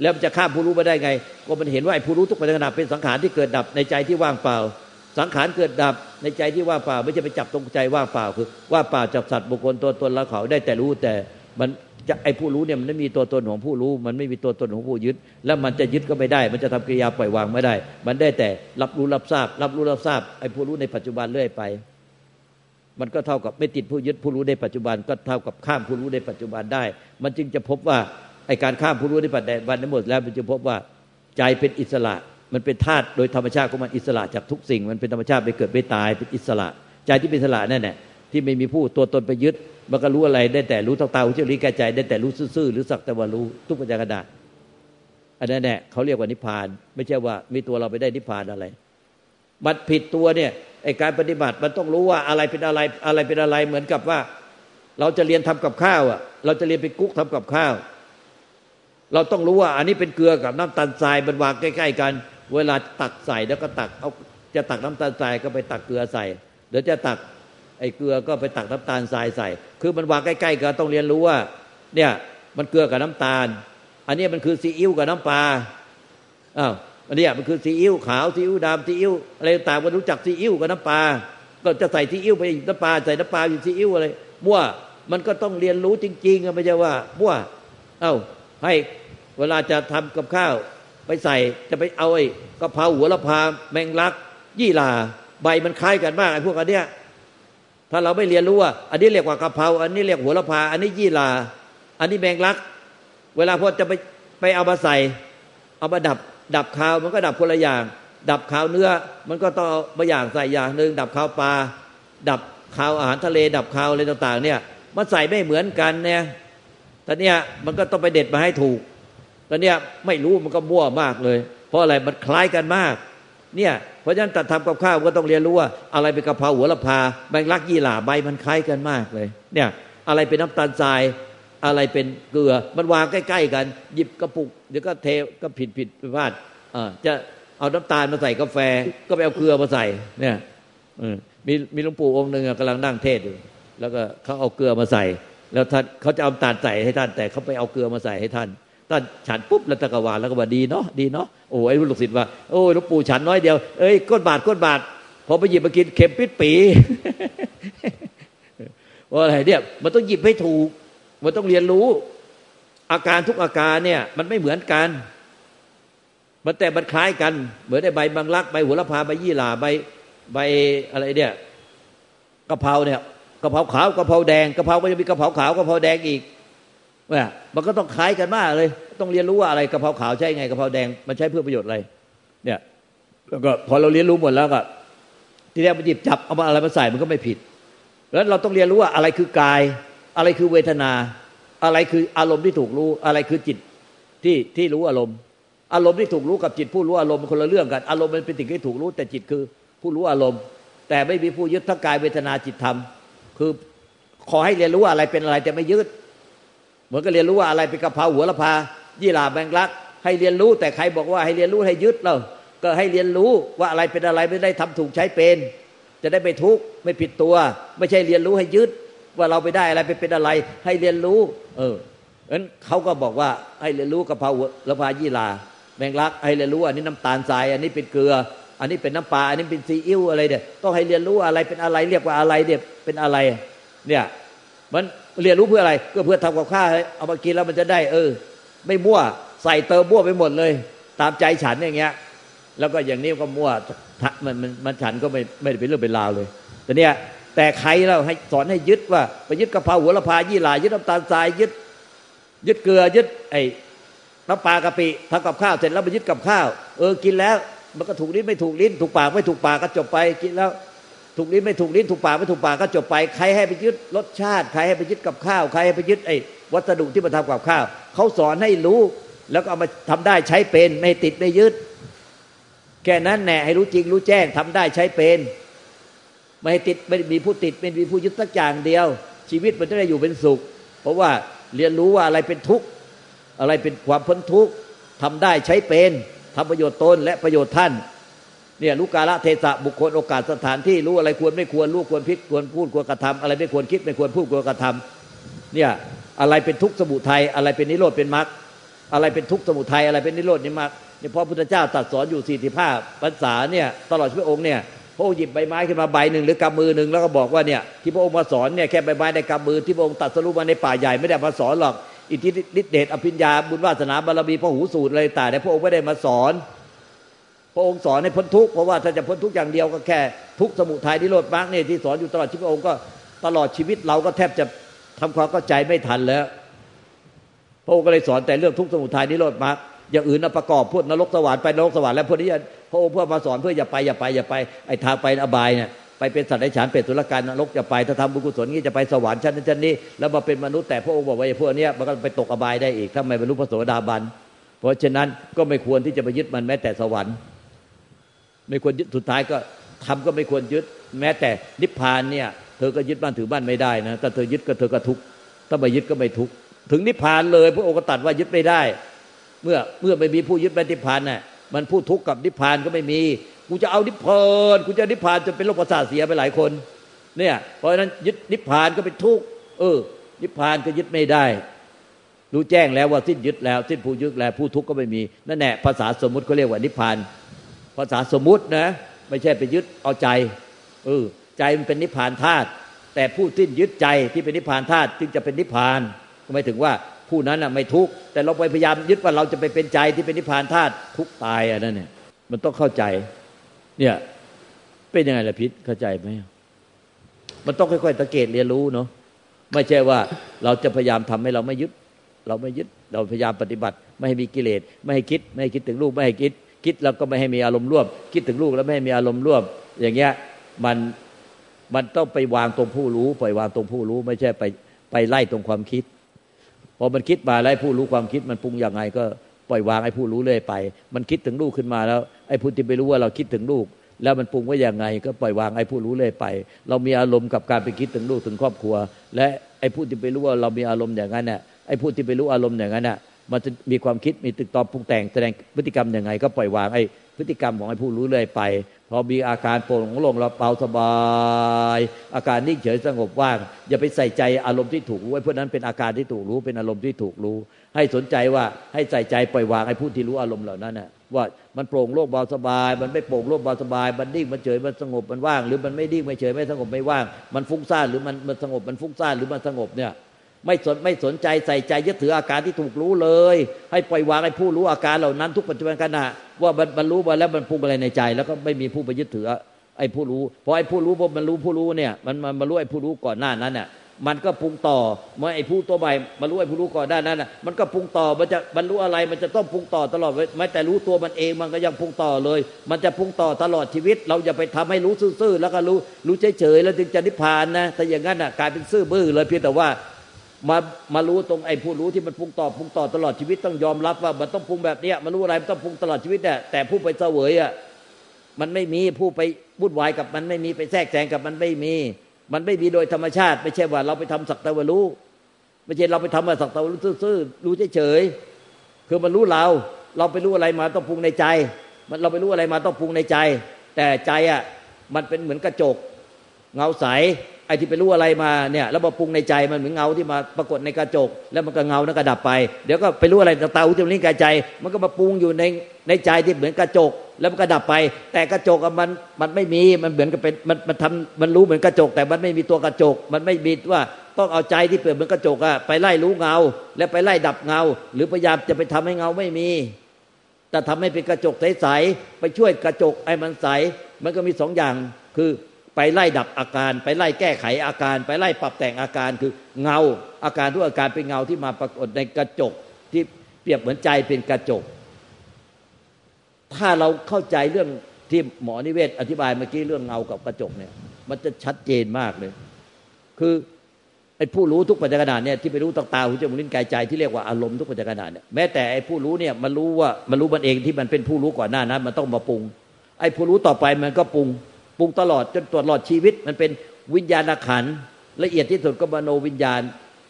แล้วมันจะข้ามผู้รู้มาได้ไง ก็มันเห็นว่าไอ้ผู้รู้ทุกปัจจุบันเป็นสังขารที่เกิดดับในใจที่ว่างเปล่า สังขารเกิดดับในใจที่ว่างเปล่า ไม่ใช่ไปจับตรงใจว่างเปล่าคือว่าเปล่าจับสัตว์บุคคลตัวตนละเขาได้แต่รู้แต่มันจะไอ้ผู้รู้เนี่ยมันไม่มีตัวตนของผู้รู้ มันไม่มีตัวตนของผู้ยึด แล้วมันจะยึดก็ไม่ได้ มันจะทำกิริยาปล่อยวางไม่ได้ มันได้แต่รับรู้รับทราบ รับรู้รับทราบไอ้ผู้รู้ในปัจจุบันเรื่อยไป มันก็เท่ากับไม่ติดผู้ยึดผู้รู้ในปัจจุบัน ก็เท่ากับข้ามผู้รู้ในปัจจุบันได้ มันจึงจะพบว่าไอ้การข้ามผู้รู้ในปัจจุบันทั้งหมดแล้วมันจะพบว่าใจเป็นอิสระ มันเป็นธาตุโดยธรรมชาติของมันอิสระจากทุกสิ่ง มันเป็นธรรมชาติไปเกิดไปตายเป็นอิสระ ใจที่เป็นอิสระนั่นแหละที่ไม่มีผู้ตัวตนไปยึด มันก็รู้อะไรได้แต่รู้ตาตาหูจมูกลิ้นกายใจ ได้แต่รู้ซื่อหรือสักแต่ว่ารู้ทุกปัญญากระดาษอันนั้นแหละเขาเรียกว่านิพพาน ไม่ใช่ว่ามีตัวเราไปได้นิพพานอะไรมันผิดตัวเนี่ยไอการปฏิบัติมันต้องรู้ว่าอะไรเป็นอะไรอะไรเป็นอะไรเหมือนกับว่า เราจะเรียนทำกับข้าวอะ เราจะเรียนไปกุ๊กทำกับข้าว เราต้องรู้ว่า อันนี้เป็นเกลือกับน้ำตาลทรายมันวางใกล้ ๆ กัน เวลาตักใส่แล้วก็ตักเอาจะตักน้ำตาลทรายก็ไปตักเกลือใส่เดี๋ยวจะตักไอ้เกลือก็ไปตักน้ำตาลทรายใส่ คือมันวางใกล้ๆกันต้องเรียนรู้ว่า เนี่ยมันเกลือกับน้ำตาล อันนี้มันคือซีอิ๊วกับน้ำปลาอ้าวอันนี้มันคือซีอิ๊วขาวซีอิ๊วดำซีอิ๊วอะไรต่างมันรู้จักซีอิ๊วกับน้ำปลาก็จะใส่ซีอิ๊วไปน้ำปลาใส่น้ำปลาอยู่ซีอิ๊วอะไรมั่วมันก็ต้องเรียนรู้จริงๆไม่ใช่ว่ามั่วเอ้าให้เวลาจะทำกับข้าว ไปใส่จะไปเอาไอ้กะเพราหัวละพาแมงลัก ยี่ลาใบมันคล้ายกันมากไอ้พวกอันเนี้ยถ้าเราไม่เรียนรู้ว่า อันนี้เรียกว่ากะเพราอันนี้เรียกหัวละพา อันนี้ยี่ลา อันนี้แมงลัก เวลาพอจะไปไปเอามาใส่ เอามาดับ ดับคาวมันก็ดับคนละอย่าง ดับคาวเนื้อ มันก็ต้องเอามาอย่างใส่อย่างหนึ่งดับคาวปลาดับคาวอาหารทะเล ดับคาวอะไรต่าง ๆ เนี่ยมันใส่ไม่เหมือนกันเนี่ยตอนเนี้ยมันก็ต้องไปเด็ดมาให้ถูก ตอนเนี้ยไม่รู้มันก็มั่วมากเลย เพราะอะไรมันคล้ายกันมาก เนี่ยเพราะฉะนั้นตัดทำกับข้าวก็ต้องเรียนรู้ว่า อะไรเป็นกะเพราหัวละพาใบลักยี่หล่าใบมันคล้ายกันมากเลย เนี่ย อะไรเป็นน้ำตาลทรายอะไรเป็นเกลือ มันวางใกล้ ๆ กัน หยิบกระปุกเดี๋ยวก็เทก็ผิดผิดพลาดอ่าจะเอาน้ำตาลมาใส่กาแฟ ก็ไปเอาเกลือมาใส่ เนี่ยมีมีหลวงปู่องค์หนึ่งกำลังนั่งเทศอยู่ แล้วก็เขาเอาเกลือมาใส่ แล้วท่านเขาจะเอาตาลใส่ให้ท่าน แต่เขาไปเอาเกลือมาใส่ให้ท่าน ท่าฉันปุ๊บแล้วตะกวาแล้วก็ว่าดีเนาะดีเนาะโอ้ไอ้ลูกศิษย์ว่าโอ้หลวงปู่ฉันน้อยเดียวเอ้ยก้นบาทก้นบาทพอไปหยิบมากินเข็มปิดปีว่าอะไรเนี่ยมันต้องหยิบให้ถูก มันต้องเรียนรู้ อาการทุกอาการเนี่ย มันไม่เหมือนกัน มันแต่มันคล้ายกัน เหมือนในใบบางลักใบหัวละพาใบยี่หร่าใบใบอะไรเนี่ยกะเพราเนี่ยกะเพราขาวกะเพราแดงกะเพราก็จะมีกะเพราขาวกะเพราแดงอีกเนี่ยมันก็ต้องคล้ายกันมากเลย ต้องเรียนรู้ว่าอะไรกระเพราขาวใช่ไงกระเพราแดงมันใช้เพื่อประโยชน์อะไร เนี่ย แล้วก็พอเราเรียนรู้หมดแล้วก็ทีแรกมันหยิบจับเอามาอะไรมาใส่มันก็ไม่ผิด แล้วเราต้องเรียนรู้ว่าอะไรคือกาย อะไรคือเวทนา อะไรคืออารมณ์ที่ถูกรู้ อะไรคือจิตที่ที่รู้อารมณ์ อารมณ์ที่ถูกรู้กับจิตผู้รู้อารมณ์มันคนละเรื่องกัน อารมณ์มันเป็นสิ่งที่ถูกรู้ แต่จิตคือผู้รู้อารมณ์ แต่ไม่มีผู้ยึดทั้งกายเวทนาจิตธรรม คือขอให้เรียนรู้ว่าอะไรเป็นอะไรแต่ไม่ยึดเหมือนก็เรียนรู้ว่าอะไรเป็นกะเพราหัวละพา ยี่หร่าแบงลัก ให้เรียนรู้แต่ใครบอกว่าให้เรียนรู้ให้ยึดเราก็ให้เรียนรู้ว่าอะไรเป็นอะไรไม่ได้ทำถูกใช้เป็น จะได้ไม่ทุกข์ไม่ผิดตัว ไม่ใช่เรียนรู้ให้ยึดว่าเราไปได้อะไรไปเป็นอะไร ให้เรียนรู้ เอองั้นเขาก็บอกว่าให้เรียนรู้กะเพราหัวละพายี่หร่าแบงลักให้เรียนรู้อันนี้น้ำตาลทรายอันนี้เป็นเกลือ อันนี้เป็นน้ำปลาอันนี้เป็นซีอิ๊วอะไรเนี่ยต้องให้เรียนรู้อะไรเป็นอะไร เรียกว่าอะไรเนี่ยเป็นอะไร เนี่ยมันเรียนรู้เพื่ออะไรก็เพื่อทำกับข้าวเอามากินแล้วมันจะได้ เออ ไม่มั่ว ใส่เติมมั่วไปหมดเลย ตามใจฉันอย่างเงี้ย แล้วก็อย่างนี้ก็มั่วมันมันมันฉันก็ไม่ไม่ได้เป็นเรื่องเป็นราวเลย แต่เนี้ยแต่ใครเราให้สอนให้ยึดว่าไปยึดกระเพราหัวละพายี่หร่ายึดน้ำตาลทรายยึด ยึดเกลือยึดไอ้น้ำปลากะปิทำกับข้าวเสร็จแล้วไปยึดกับข้าว เออกินแล้ว มันก็ถูกลิ้นไม่ถูกลิ้น ถูกปากไม่ถูกปากก็จบไปกินแล้ว ถูกลิ้นไม่ถูกลิ้นถูกปากไม่ถูกปากก็จบไป ใครให้ไปยึดรสชาติ ใครให้ไปยึดกับข้าว ใครให้ไปยึดไอ้ วัสดุที่มาทำกับข้าวเขาสอนให้รู้ แล้วก็เอามาทำได้ใช้เป็นไม่ติดไม่ยึดแค่นั้นแน่ให้รู้จริงรู้แจ้งทำได้ใช้เป็น ไม่ติดไม่มีผู้ติดไม่มีผู้ยึดสักอย่างเดียว ชีวิตมันจะได้อยู่เป็นสุข เพราะว่าเรียนรู้ว่าอะไรเป็นทุกข์อะไรเป็นความพ้นทุกข์ทำได้ใช้เป็นทำประโยชน์ตนและประโยชน์ท่านเนี่ยรู้กาละเทศะบุคคลโอกาสสถานที่รู้อะไรควรไม่ควรรู้ควรพิจควรพูดควรกระทำอะไรไม่ควรคิดไม่ควรพูดควรกระทำเนี่ย อะไรเป็นทุกข์สมุทัยอะไรเป็นนิโรธเป็นมรรคอะไรเป็นทุกข์สมุทัยอะไรเป็นนิโรธนิมรรคเนี่ยพอพุทธเจ้าตรัสสอนอยู่สี่สิบห้าพรรษาเนี่ยตลอดชีวิตองค์เนี่ยพระองค์หยิบใบไม้ขึ้นมาใบหนึ่งหรือกำมือหนึ่งแล้วก็บอกว่าเนี่ยที่พระองค์มาสอนเนี่ยแค่ใบไม้ในกำมือที่พระองค์ตัดสรุปมาในป่าใหญ่ไม่ได้มาสอนหรอกอิทธิฤทธิเดชอภิญญาบุญวาสนาบารมีพระหูสูตรอะไรต่างแต่พระองค์ไม่ได้มาสอน พระองค์สอนให้พ้นทุกข์เพราะว่าถ้าจะพ้นทุกข์อย่างเดียวก็แค่ทุกข์สมุทัยนิโรธมรรคเนี่ยที่สอนอยู่ตลอดชีวิตพระองค์ก็ตลอดชีวิตเราก็แทบจะ ทำความเข้าใจไม่ทันแล้ว พระองค์ก็เลยสอนแต่เรื่องทุกข์สมุทัยนิโรธมรรคอย่างอื่นประกอบพูดนรกสวรรค์ไปนรกสวรรค์แล้วพวกนี้พระองค์เพื่อมาสอนเพื่ออย่าไปอย่าไปอย่าไปไอ้ทางไปอบายเนี่ยไปเป็นสัตว์ในฉานเป็ดตุลการนรกจะไปถ้าทำบุญกุศลนี้จะไปสวรรค์ชั้นนั้นชั้นนี้แล้วมาเป็นมนุษย์แต่พระองค์บอกว่าไอ้พวกนี้มันก็ไปตกอบายได้อีกถ้าไม่บรรลุพระโสดาบัน เพราะฉะนั้นก็ไม่ควรที่จะไปยึดมันแม้แต่สวรรค์ ไม่ควรยึดสุดท้ายก็ทำก็ไม่ควรยึดแม้แต่นิพพานเนี่ย เธอก็ยึดบ้านถือบ้านไม่ได้นะถ้าเธอยึดก็เธอก็ทุกข์ถ้าไม่ยึดก็ไม่ทุกข์ถึงนิพพานเลย พระองค์ก็ตัดว่ายึดไม่ได้ เมื่อเมื่อไม่มีผู้ยึดแม้นิพพานน่ะมันผู้ทุกข์กับนิพพานก็ไม่มีกูจะเอานิพพานกูจะนิพพานจนเป็นโรคประสาทเสียไปหลายคน เนี่ยเพราะฉะนั้นยึดนิพพานก็เป็นทุกข์เออ นิพพานก็ยึดไม่ได้ รู้แจ้งแล้วว่าสิ้นยึดแล้ว สิ้นผู้ยึดแล้วผู้ทุกข์ก็ไม่มีนั่นแหละภาษาสมมุติเขาเรียกว่านิพพาน ภาษาสมมุตินะ ไม่ใช่ไปยึดเอาใจเออ ใจมันเป็นนิพพานธาตุแต่ผู้สิ้นยึดใจที่เป็นนิพพานธาตุจึงจะเป็นนิพพานก็หมายถึงว่าผู้นั้นอะไม่ทุกข์แต่เราไปพยายามยึดว่าเราจะไปเป็นใจที่เป็นนิพพานธาตุทุกตายอะนั่นเนี่ยมันต้องเข้าใจ เนี่ยเป็นยังไงล่ะพิษเข้าใจไหมมันต้องค่อยๆสังเกตเรียนรู้เนาะไม่ใช่ว่าเราจะพยายามทำให้เราไม่ยึด เราไม่ยึดเราพยายามปฏิบัติ ไม่ให้มีกิเลสไม่ให้คิด ไม่ให้คิดถึงลูกไม่ให้คิด คิดแล้วก็ไม่ให้มีอารมณ์ร่วม คิดถึงลูกแล้วไม่ให้มีอารมณ์ร่วม อย่างเงี้ยมัน มันต้องไปวางตรงผู้รู้ปล่อยวางตรงผู้รู้ ไม่ใช่ไปไปไล่ตรงความคิด พอมันคิดมาแล้วผู้รู้ความคิดมันปรุงยังไง ก็ปล่อยวางไอ้ผู้รู้เรื่อยไป มันคิดถึงลูกขึ้นมาแล้ว ไอ้ผู้ที่ไปรู้ว่าเราคิดถึงลูก แล้วมันปรุงว่าย่างไง ก็ปล่อยวางไอ้ผู้รู้เรื่อยไป เรามีอารมณ์กับการไปคิดถึงลูกถึงครอบครัว และไอ้ผู้ที่ไปรู้ว่าเรามีอารมณ์อย่างนั้นเนี่ยไอ้ผู้ที่ไปรู้อารมณ์อย่างนั้นน่ะ มันจะมีความคิดมีตึกตอบปรุงแต่งแสดงพฤติกรรมย่างไง ก็ปล่อยวางไอ้พฤติกรรมของไอ้ผู้รู้เรื่อยไป พอมีอาการโปร่งโล่งเราเบาสบาย อาการนิ่งเฉยสงบว่าง อย่าไปใส่ใจอารมณ์ที่ถูกรู้ไว้เพราะนั้นเป็นอาการที่ถูกรู้เป็นอารมณ์ที่ถูกรู้ ให้สนใจว่าให้ใส่ใจปล่อยวางไอ้ผู้ที่รู้อารมณ์เหล่านั้นน่ะว่ามันโปร่งโล่งเบาสบาย มันไม่โปร่งโล่งเบาสบาย มันนิ่งมันเฉยมันสงบมันว่าง หรือมันไม่นิ่งไม่เฉยไม่สงบไม่ว่าง มันฟุ้งซ่านหรือมันมันสงบมันฟุ้งซ่านหรือมันสงบเนี่ย ไม่สนไม่สนใจใส่ใจยึดถืออาการที่ถูกรู้เลย ให้ปล่อยวางให้ผู้รู้อาการเหล่านั้น ทุกปัจจุบันขณะว่ามันรู้มาแล้วมันปรุงอะไรในใจ แล้วก็ไม่มีผู้ไปยึดถือไอ้ผู้รู้พอไอ้ผู้รู้พอมันรู้ผู้รู้เนี่ยมันมันมารู้ไอ้ผู้รู้ก่อนหน้านั้นเนี่ยมันก็ปรุงต่อเมื่อไอ้ผู้ตัวใหม่มารู้ไอ้ผู้รู้ก่อนด้านนั้นน่ะมันก็ปรุงต่อมันจะบรรลุอะไร มันจะต้องปรุงต่อตลอดไม่แต่รู้ตัวมันเองมันก็ยังปรุงต่อเลย มันจะปรุงต่อตลอดชีวิต เราอย่าไปทำให้รู้ซื่อๆแล้วก็รู้รู้เฉยๆแล้วถึงจะนิพพานนะแต่อย่างนั้นอะกลายเป็นซื่อบื้อเลยเพียงแต่ว่า มามารู้ตรงไอ้ผู้รู้ที่มันปรุงต่อปรุงต่อตลอดชีวิตต้องยอมรับว่ามันต้องปรุงแบบเนี้ยมันรู้อะไรมันต้องปรุงตลอดชีวิตเนี่ยแต่ผู้ไปเสวยอะมันไม่มีผู้ไปวุ่นวายกับมันไม่มีไปแทรกแซงกับมันไม่มี มันไม่มีโดยธรรมชาติ ไม่ใช่ว่าเราไปทำสักตะวันรู้ไม่ใช่เราไปทำมาสักตะวันรู้ซื่อๆรู้เฉยๆคือมันรู้เรา เราไปรู้อะไรมาต้องปรุงในใจ มันเราไปรู้อะไรมาต้องปรุงในใจ แต่ใจอะมันเป็นเหมือนกระจก เงาใส ไอ้ที่ไปรู้อะไรมาเนี่ยแล้วมาปรุงในใจมันเหมือนเงาที่มาปรากฏในกระจก แล้วมันก็เงาแล้วก็ดับไป เดี๋ยวก็ไปรู้อะไรตาหูจมูกลิ้นกายใจ มันก็มาปรุงอยู่ในในใจที่เหมือนกระจก แล้วมันก็ดับไป แต่กระจกมันมันไม่มีมันเหมือนกับเป็นมันมันทำมันรู้เหมือนกระจก แต่มันไม่มีตัวกระจก มันไม่มีว่าต้องเอาใจที่เปลี่ยนเหมือนกระจกอะไปไล่รู้เงา แล้วไปไล่ดับเงา หรือพยายามจะไปทำให้เงาไม่มี แต่ทำให้เป็นกระจกใสๆไปช่วยกระจกไอ้มันใสมันก็มีสองอย่างคือ ไปไล่ดับอาการ ไปไล่แก้ไขอาการ ไปไล่ปรับแต่งอาการคือเงา อาการทุกอาการเป็นเงาที่มาปรากฏในกระจกที่เปรียบเหมือนใจเป็นกระจก ถ้าเราเข้าใจเรื่องที่หมอนิเวศ อธิบายเมื่อกี้เรื่องเงากับกระจกเนี่ย มันจะชัดเจนมากเลย คือไอ้ผู้รู้ทุกปัจจุบันเนี่ยที่ไปรู้ตางๆหูจมูกลิ้นกายใจที่เรียกว่าอารมณ์ทุกปัจจุบันเนี่ยแม้แต่ไอ้ผู้รู้เนี่ยมันรู้ว่ามันรู้มันเองที่มันเป็นผู้รู้ก่อนหน้านั้น มันต้องมาปรุง ไอ้ผู้รู้ต่อไปมันก็ปรุง ปรุงตลอดจนตลอดชีวิต มันเป็นวิญญาณขันละเอียดที่สุดก็มโนวิญญาณ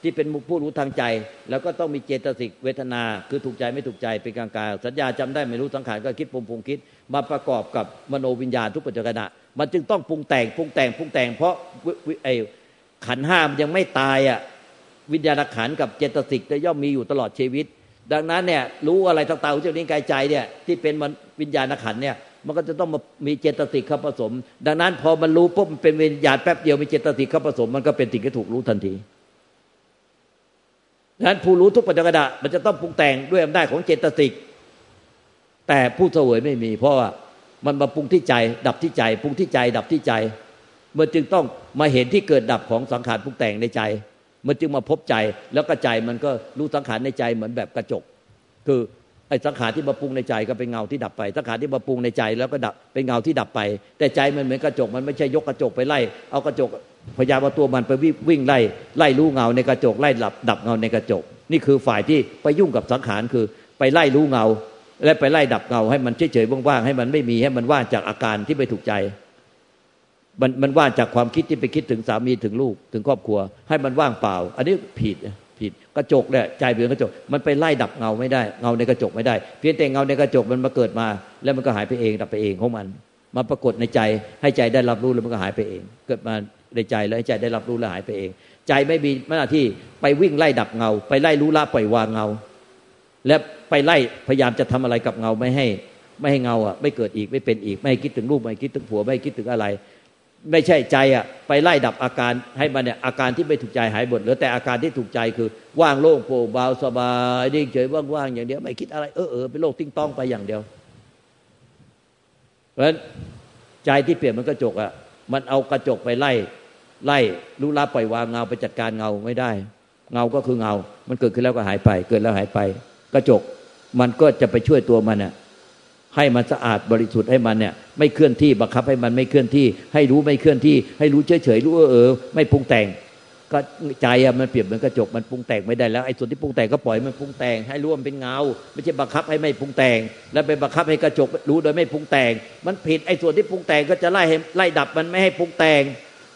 ที่เป็นผู้รู้ทางใจ แล้วก็ต้องมีเจตสิกเวทนา คือถูกใจไม่ถูกใจเป็นกลางกายสัญญาจำได้ไม่รู้สังขารก็คิดปรุงปรุงคิด มาประกอบกับมโนวิญญาณทุกปัจจุบันมันจึงต้องปรุงแต่งปรุงแต่งปรุงแต่งเพราะไอ้ขันห้ามันยังไม่ตายอะวิญญาณขันกับเจตสิกจะย่อมมีอยู่ตลอดชีวิต ดังนั้นเนี่ยรู้อะไรต่างๆเจ้านี้กายใจเนี่ยที่เป็นวิญญาณขันเนี่ย มันก็จะต้องมามีเจตสิกเข้าผสม ดังนั้น พอมันรู้ปุ๊บมันเป็นวิญญาณแป๊บเดียวมีเจตสิกเข้าผสม มันก็เป็นสิ่งที่ถูกรู้ทันทีดังนั้นผู้รู้ทุกปัจจุบันมันจะต้องปรุงแต่งด้วยอำนาจของเจตสิก แต่ผู้เสวยไม่มี เพราะว่ามันมาปรุงที่ใจ ดับที่ใจปรุงที่ใจ ดับที่ใจ มันจึงต้องมาเห็นที่เกิดดับของสังขารปรุงแต่งในใจ มันจึงมาพบใจแล้วก็ใจมันก็รู้สังขารในใจเหมือนแบบกระจก คือ ไอ้สังขารที่มาปรุงในใจก็เป็นเงาที่ดับไปสังขารที่มาปรุงในใจแล้วก็ดับเป็นเงาที่ดับไป แต่ใจมันเหมือนกระจกมันไม่ใช่ยกกระจกไปไล่ เอากระจกพยายามเอาตัวมันไปวิ่งไล่ไล่รู้เงาในกระจกไล่ดับดับเงาในกระจก นี่คือฝ่ายที่ไปยุ่งกับสังขารคือไปไล่รู้เงา และไปไล่ดับเงาให้มันเฉยๆว่างๆให้มันไม่มีให้มันว่างจากอาการที่ไม่ถูกใจมันมันว่างจากความคิดที่ไปคิดถึงสามีถึงลูกถึงครอบครัว ให้มันว่างเปล่า อันนี้ผิด ผิดกระจกเนี่ยใจเป็นกระจก มันไปไล่ดับเงาไม่ได้ เงาในกระจกไม่ได้ เพียงแต่เงาในกระจกมันมาเกิดมา แล้วมันก็หายไปเองดับไปเองของมัน มาปรากฏในใจให้ใจได้รับรู้แล้วมันก็หายไปเอง เกิดมาในใจแล้วให้ใจได้รับรู้แล้วหายไปเอง ใจไม่มีหน้าที่ไปวิ่งไล่ดับเงา ไปไล่รู้ละปล่อยวางเงา และไปไล่พยายามจะทำอะไรกับเงาไม่ให้ ไม่ให้เงาอะไม่เกิดอีกไม่เป็นอีกไม่ให้คิดถึงลูกไม่คิดถึงผัวไม่คิดถึงอะไร ไม่ใช่ใจอะไปไล่ดับอาการให้มันเนี่ยอาการที่ไม่ถูกใจหายหมดเหลือแต่อาการที่ถูกใจคือ ว่างโล่งโปร่งเบาสบายดิ่งเฉยว่างๆอย่างเดียวไม่คิดอะไรเออเออเป็นโลกติ้งต้องไปอย่างเดียว เพราะฉะนั้นใจที่เปลี่ยนมันกระจกอะมันเอากระจกไปไล่ ไล่รู้ละปล่อยวางเงาไปจัดการเงาไม่ได้ เงาก็คือเงา มันเกิดขึ้นแล้วก็หายไป เกิดแล้วหายไป กระจกมันก็จะไปช่วยตัวมันน่ะ ให้มันสะอาดบริสุทธิ์ให้มันเนี่ยไม่เคลื่อนที่บังคับให้มันไม่เคลื่อนที่ ให้รู้ไม่เคลื่อนที่ ให้รู้เฉยเฉยรู้เออเออไม่ปรุงแต่ง ก็ใจอะมันเปรียบเหมือนกระจกมันปรุงแต่งไม่ได้แล้วไอ้ส่วนที่ปรุงแต่งก็ปล่อยมันปรุงแต่ง ให้รู้มันเป็นเงา ไม่ใช่บังคับให้ไม่ปรุงแต่ง แล้วไปบังคับให้กระจกรู้โดยไม่ปรุงแต่ง มันผิดไอ้ส่วนที่ปรุงแต่งก็จะไล่ให้ไล่ดับมันไม่ให้ปรุงแต่ง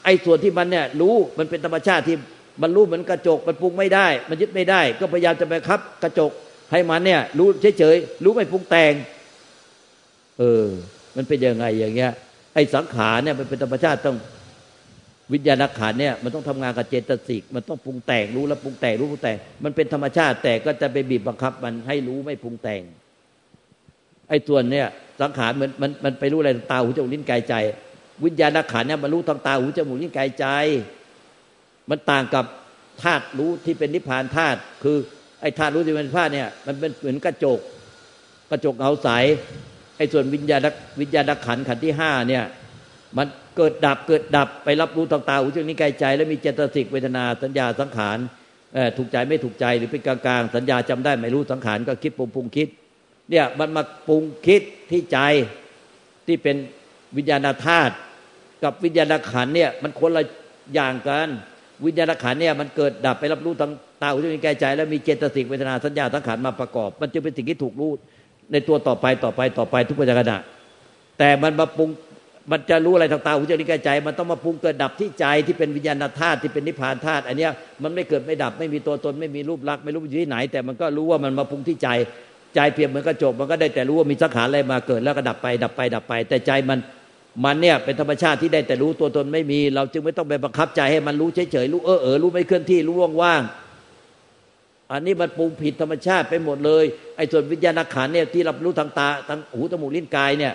ไอ้ส่วนที่มันเนี่ยรู้มันเป็นธรรมชาติที่มันรู้เหมือนกระจกมันปรุงไม่ได้ มันยึดไม่ได้ ก็พยายามจะไปคับกระจกให้มันเนี่ยรู้เฉยๆรู้ไม่ปรุงแต่ง เออ มันเป็นยังไงอย่างเงี้ย ไอ้สังขารเนี่ยมันเป็นธรรมชาติต้องวิญญาณขันเนี่ยมันต้องทำงานกับเจตสิกมันต้องปรุงแต่งรู้แล้วปรุงแต่งรู้ปรุงแต่งมันเป็นธรรมชาติแต่ก็จะไปบีบบังคับมันให้รู้ไม่ปรุงแต่ง ไอ้ส่วนเนี่ยสังขารมันมันมันไปรู้อะไรตาหูจมูกลิ้นกายใจ วิญญาณขันเนี่ยมันรู้ทางตาหูจมูกลิ้นกายใจ มันต่างกับธาตุรู้ที่เป็นนิพพานธาตุคือไอ้ธาตุรู้ที่เป็นนิพพานเนี่ยมันเป็นเหมือนกระจก กระจกเงาใส ไอ้ส่วนวิญญาณวิญญาณขันขันที่ห้าเนี่ย มันเกิดดับเกิดดับไปรับรู้ต่างตาหูจมูกนิ้วกายใจ แล้วมีเจตสิกเวทนาสัญญาสังขารถูกใจไม่ถูกใจหรือเป็นกลางๆสัญญาจำได้ไม่รู้สังขารก็คิดปรุงปรุงคิด เนี่ยมันมาปรุงคิดที่ใจที่เป็นวิญญาณธาตุกับวิญญาณขันเนี่ยมันคนละอย่างกันวิญญาณขันเนี่ยมันเกิดดับไปรับรู้ทางตาหูจมูกนิ้วกายใจ แล้วมีเจตสิกเวทนาสัญญาสังขารมาประกอบ มันจะเป็นสิ่งที่ถูกรู้ ในตัวต่อไปต่อไปต่อไปทุกปัจจุบันแต่มันมาปรุงมันจะรู้อะไรทางตาหูจมูกลิ้นกายใจ มันต้องมาปรุงเกิดดับที่ใจที่เป็นวิญญาณธาตุที่เป็นนิพพานธาตุอันเนี้ยมันไม่เกิดไม่ดับไม่มีตัวตนไม่มีรูปลักษณ์ไม่รู้อยู่ที่ไหน แต่มันก็รู้ว่ามันมาปรุงที่ใจใจเพียงเหมือนกระจกมันก็ได้แต่รู้ว่ามีสังขารอะไรมาเกิดแล้วก็ดับไป ดับไปดับไป แต่ใจมันมันเนี่ยเป็นธรรมชาติที่ได้แต่รู้ตัวตนไม่มี เราจึงไม่ต้องไปบังคับใจให้มันรู้เฉยๆรู้เออเออรู้ไม่เคลื่อนที่รู้ว่างๆ อันนี้มันปรุงผิดธรรมชาติไปหมดเลยไอ้ส่วนวิญญาณขันเนี่ยที่รับรู้ทางตาทางหูจมูกลิ้นกายเนี่ย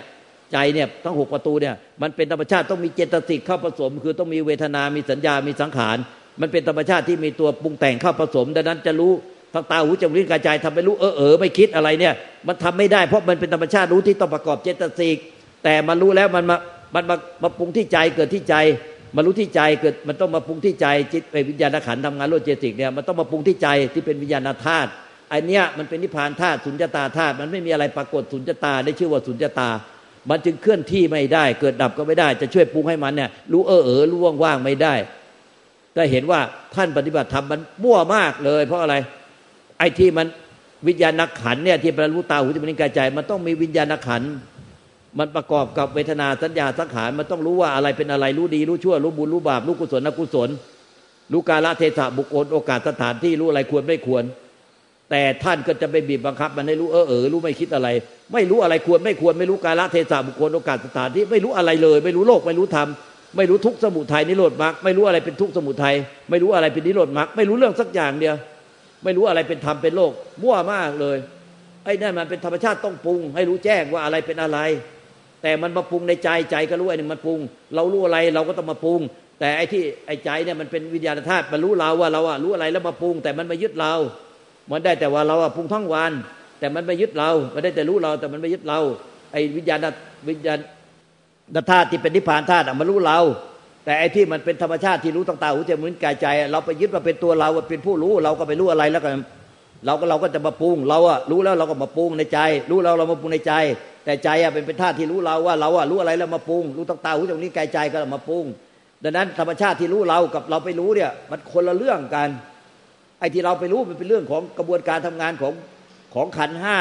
ใจเนี่ยทั้งหกประตูเนี่ยมันเป็นธรรมชาติต้องมีเจตสิกเข้าผสม คือต้องมีเวทนา มีสัญญา มีสังขาร มันเป็นธรรมชาติที่มีตัวปรุงแต่งเข้าผสม ดังนั้นจะรู้ทางตาหูจมูกลิ้นกายใจทำไปรู้เออเออไม่คิดอะไรเนี่ย มันทำไม่ได้เพราะมันเป็นธรรมชาติรู้ที่ต้องประกอบเจตสิกแต่มันรู้แล้วมันมามันมามาปรุงที่ใจเกิดที่ใจ มารู้ที่ใจเกิดมันต้องมาปรุงที่ใจจิตวิญญาณขันทำงานร่วมเจติกเนี่ยมันต้องมาปรุงที่ใจที่เป็นวิญญาณธาตุไอเนี้ยมันเป็นนิพพานธาตุสุญญตาธาตุมันไม่มีอะไรปรากฏสุญญตาได้ชื่อว่าสุญญตา มันจึงเคลื่อนที่ไม่ได้ เกิดดับก็ไม่ได้ จะช่วยปรุงให้มันเนี่ยรู้เออเออรู้ว่างๆไม่ได้แต่เห็นว่าท่านปฏิบัติธรรมมันมั่วมากเลย เพราะอะไร ไอ้ที่มันวิญญาณขันเนี่ยที่บรรลุตาหูจมูกลิ้นกายใจ มันต้องมีวิญญาณขัน มันประกอบกับเวทนาสัญญาสังขารมันต้องรู้ว่าอะไรเป็นอะไรรู้ดีรู้ชั่วรู้บุญรู้บาปรู้กุศลอกุศลรู้กาลเทศะบุคคลโอกาสสถานที่รู้อะไรควรไม่ควร แต่ท่านก็จะไปบีบบังคับ มันให้รู้เออเออรู้ไม่คิดอะไร ไม่รู้อะไรควรไม่ควร ไม่รู้กาลเทศะบุคคลโอกาสสถานที่ไม่รู้อะไรเลย ไม่รู้โลกไม่รู้ธรรมไม่รู้ทุกสมุทัยนิโรธมรรคไม่รู้อะไรเป็นทุกสมุทัยไม่รู้อะไรเป็นนิโรธมรรคไม่รู้เรื่องสักอย่างเดียว ไม่รู้อะไรเป็นธรรมเป็นโลก มั่วมากเลยไอ้นั่นมันเป็นธรรมชาติต้องปรุง ให้รู้แจ้งว่าอะไรเป็นอะไร แต่มันมาปรุงในใจใจก็รู้ไอ้นี่มันปรุง เรารู้อะไรเราก็ต้องมาปรุง แต่ไอ้ที่ไอ้ใจเนี่ยมันเป็นวิญญาณธาตุมันรู้เราว่าเราอะรู้อะไรแล้วมาปรุง แต่มันมายึดเรา มันได้แต่ว่าเราอะพุงทั้งวัน แต่มันไม่ยึดเรา มันได้แต่รู้เรา แต่มันไม่ยึดเรา ไอ้วิญญาณวิญญาณธาตุที่เป็นนิพพานธาตุมันรู้เรา แต่ไอ้ที่มันเป็นธรรมชาติที่รู้ต่างๆหูจมูกกายใจ เราไปยึดมาเป็นตัวเราเป็นผู้รู้เราก็ไปรู้อะไรแล้วกันเราก็เราก็จะมาปรุง เราอะรู้แล้วเราก็มาปรุงในใจ รู้เราเรามาปรุงในใจ แต่ใจอะเป็นเป็นธาตุที่รู้เราว่าเราอะรู้อะไรแล้วมาปรุง รู้ต่างๆหูจมูกกายใจก็มาปรุง ดังนั้นธรรมชาติที่รู้เรากับเราไปรู้เนี่ย มันคนละเรื่องกัน ไอ้ที่เราไปรู้มันเป็นเรื่องของกระบวนการทำงานของของขันห้า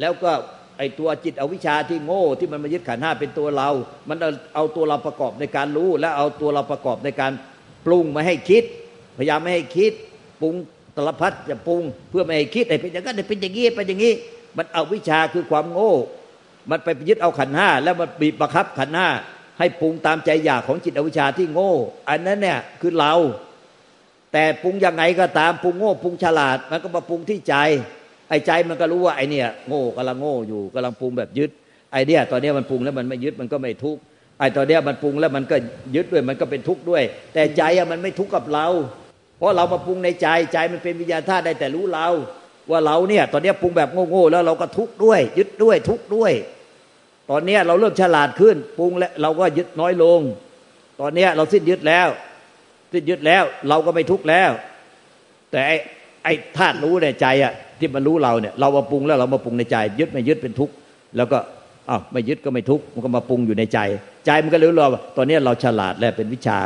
แล้วก็ไอ้ตัวจิตอวิชชาที่โง่ ที่มันมายึดขันห้าเป็นตัวเรา มันเอาตัวเราประกอบในการรู้ และเอาตัวเราประกอบในการปรุงมาให้คิด พยายามไม่ให้คิดปรุงตลพัดจะปรุงเพื่อไม่ให้คิดไอ้เป็นอย่างนั้นเป็นอย่างนี้เป็นอย่างนี้ มันเอาวิชาคือความโง่ มันไปยึดเอาขันห้าแล้วมันบีบบังคับขันห้าให้ปรุงตามใจอยากของจิตอวิชชาที่โง่ อันนั้นเนี่ยคือเรา แต่ปรุงยังไงก็ตามปรุงโง่ปรุงฉลาด มันก็มาปรุงที่ใจ ไอ้ใจมันก็รู้ว่าไอ้เนี่ยโง่กำลังโง่อยู่กำลังปรุงแบบยึดไอ้เนี่ยตอนนี้มันปรุงแล้วมันไม่ยึดมันก็ไม่ทุกข์ไอ้ตอนนี้มันปรุงแล้วมันก็ยึดด้วยมันก็เป็นทุกข์ด้วย แต่ใจอะมันไม่ทุกข์กับเรา เพราะเรามาปรุงในใจใจมันเป็นวิญญาณธาตุได้แต่รู้เรา ว่าเราเนี่ยตอนนี้ปรุงแบบโง่ๆแล้วเราก็ทุกข์ด้วย ยึดด้วยทุกข์ด้วย ตอนนี้เราเริ่มฉลาดขึ้นปรุงแล้วเราก็ยึดน้อยลง ตอนนี้เราสิ้นยึดแล้ว สิ้นยึดแล้ว เราก็ไม่ทุกข์แล้ว แต่ไอ้ไอ้ธาตุรู้ในใจอะที่มันรู้เราเนี่ยเรามาปรุงแล้วเรามาปรุงในใจ ยึดไม่ยึดเป็นทุกข์แล้วก็อ้าวไม่ยึดก็ไม่ทุกข์มันก็มาปรุงอยู่ในใจ ใจมันก็รู้เราตอนนี้เราฉลาดแล้วเป็นวิชา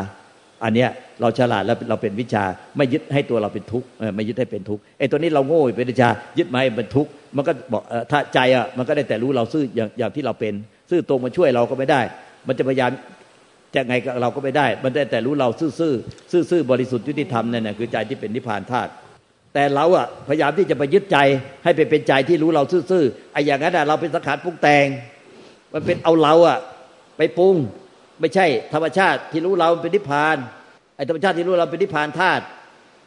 อันเนี้ยเราฉลาดแล้วเราเป็นวิชาไม่ยึดให้ตัวเราเป็นทุกข์ไม่ยึดให้เป็นทุกข์ไอ้ตัวนี้เราโง่เป็นวิชายึดมาให้เป็นทุกข์มันก็บอกถ้าใจอะมันก็ได้แต่รู้เราซื่ออย่างอย่างที่เราเป็น ซื่อตรงมาช่วยเราก็ไม่ได้ มันจะพยายามจะไงเราก็ไม่ได้ มันได้แต่รู้เราซื่อซื่อซื่อซื่อบริสุทธิ์ยุติธรรมนั่นนะคือใจที่เป็นนิพพานธาตุแต่เราอะพยายามที่จะไปยึดใจให้ไปเป็นใจที่รู้เราซื่อๆไอ้อย่างนั้นเราเป็นสังขารปรุงแต่ง มันเป็นเอาเราอะไปปรุง ไม่ใช่ธรรมชาติที่รู้เราเป็นนิพพานไอ้ธรรมชาติที่รู้เราเป็นนิพพานธาตุ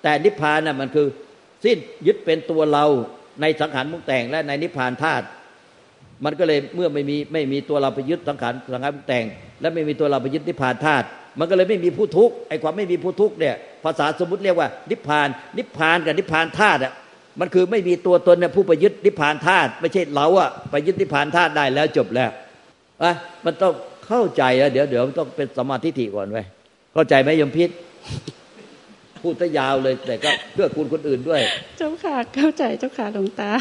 แต่นิพพานน่ะมันคือ สิ้นยึดเป็นตัวเราในสังขารปรุงแต่งและในนิพพานธาตุมันก็เลยเมื่อไม่มีไม่มีตัวเราไปยึดสังขารสังขารปรุงแต่ง และไม่มีตัวเราไปยึดนิพพานธาตุมันก็เลยไม่มีผู้ทุกข์ไอ้ความไม่มีผู้ทุกข์เนี่ยภาษาสมมติเรียกว่า นิพพาน นิพพานกับนิพพานธาตุอะมันคือไม่มีตัวตนเนี่ยผู้ไปยึดนิพพานธาตุไม่ใช่เราอะไปยึดนิพพานธาตุได้แล้วจบแล้วอะมันต้อง เข้าใจอะเดี๋ยวเดี๋ยวต้องเป็นสมาธิฐิก่อนไว้เข้าใจไหมยมพิษพูดซะยาวเลยแต่ก็เพื่อคุณคนอื่นด้วย เจ้าค่ะเข้าใจเจ้าค่ะหลวงตา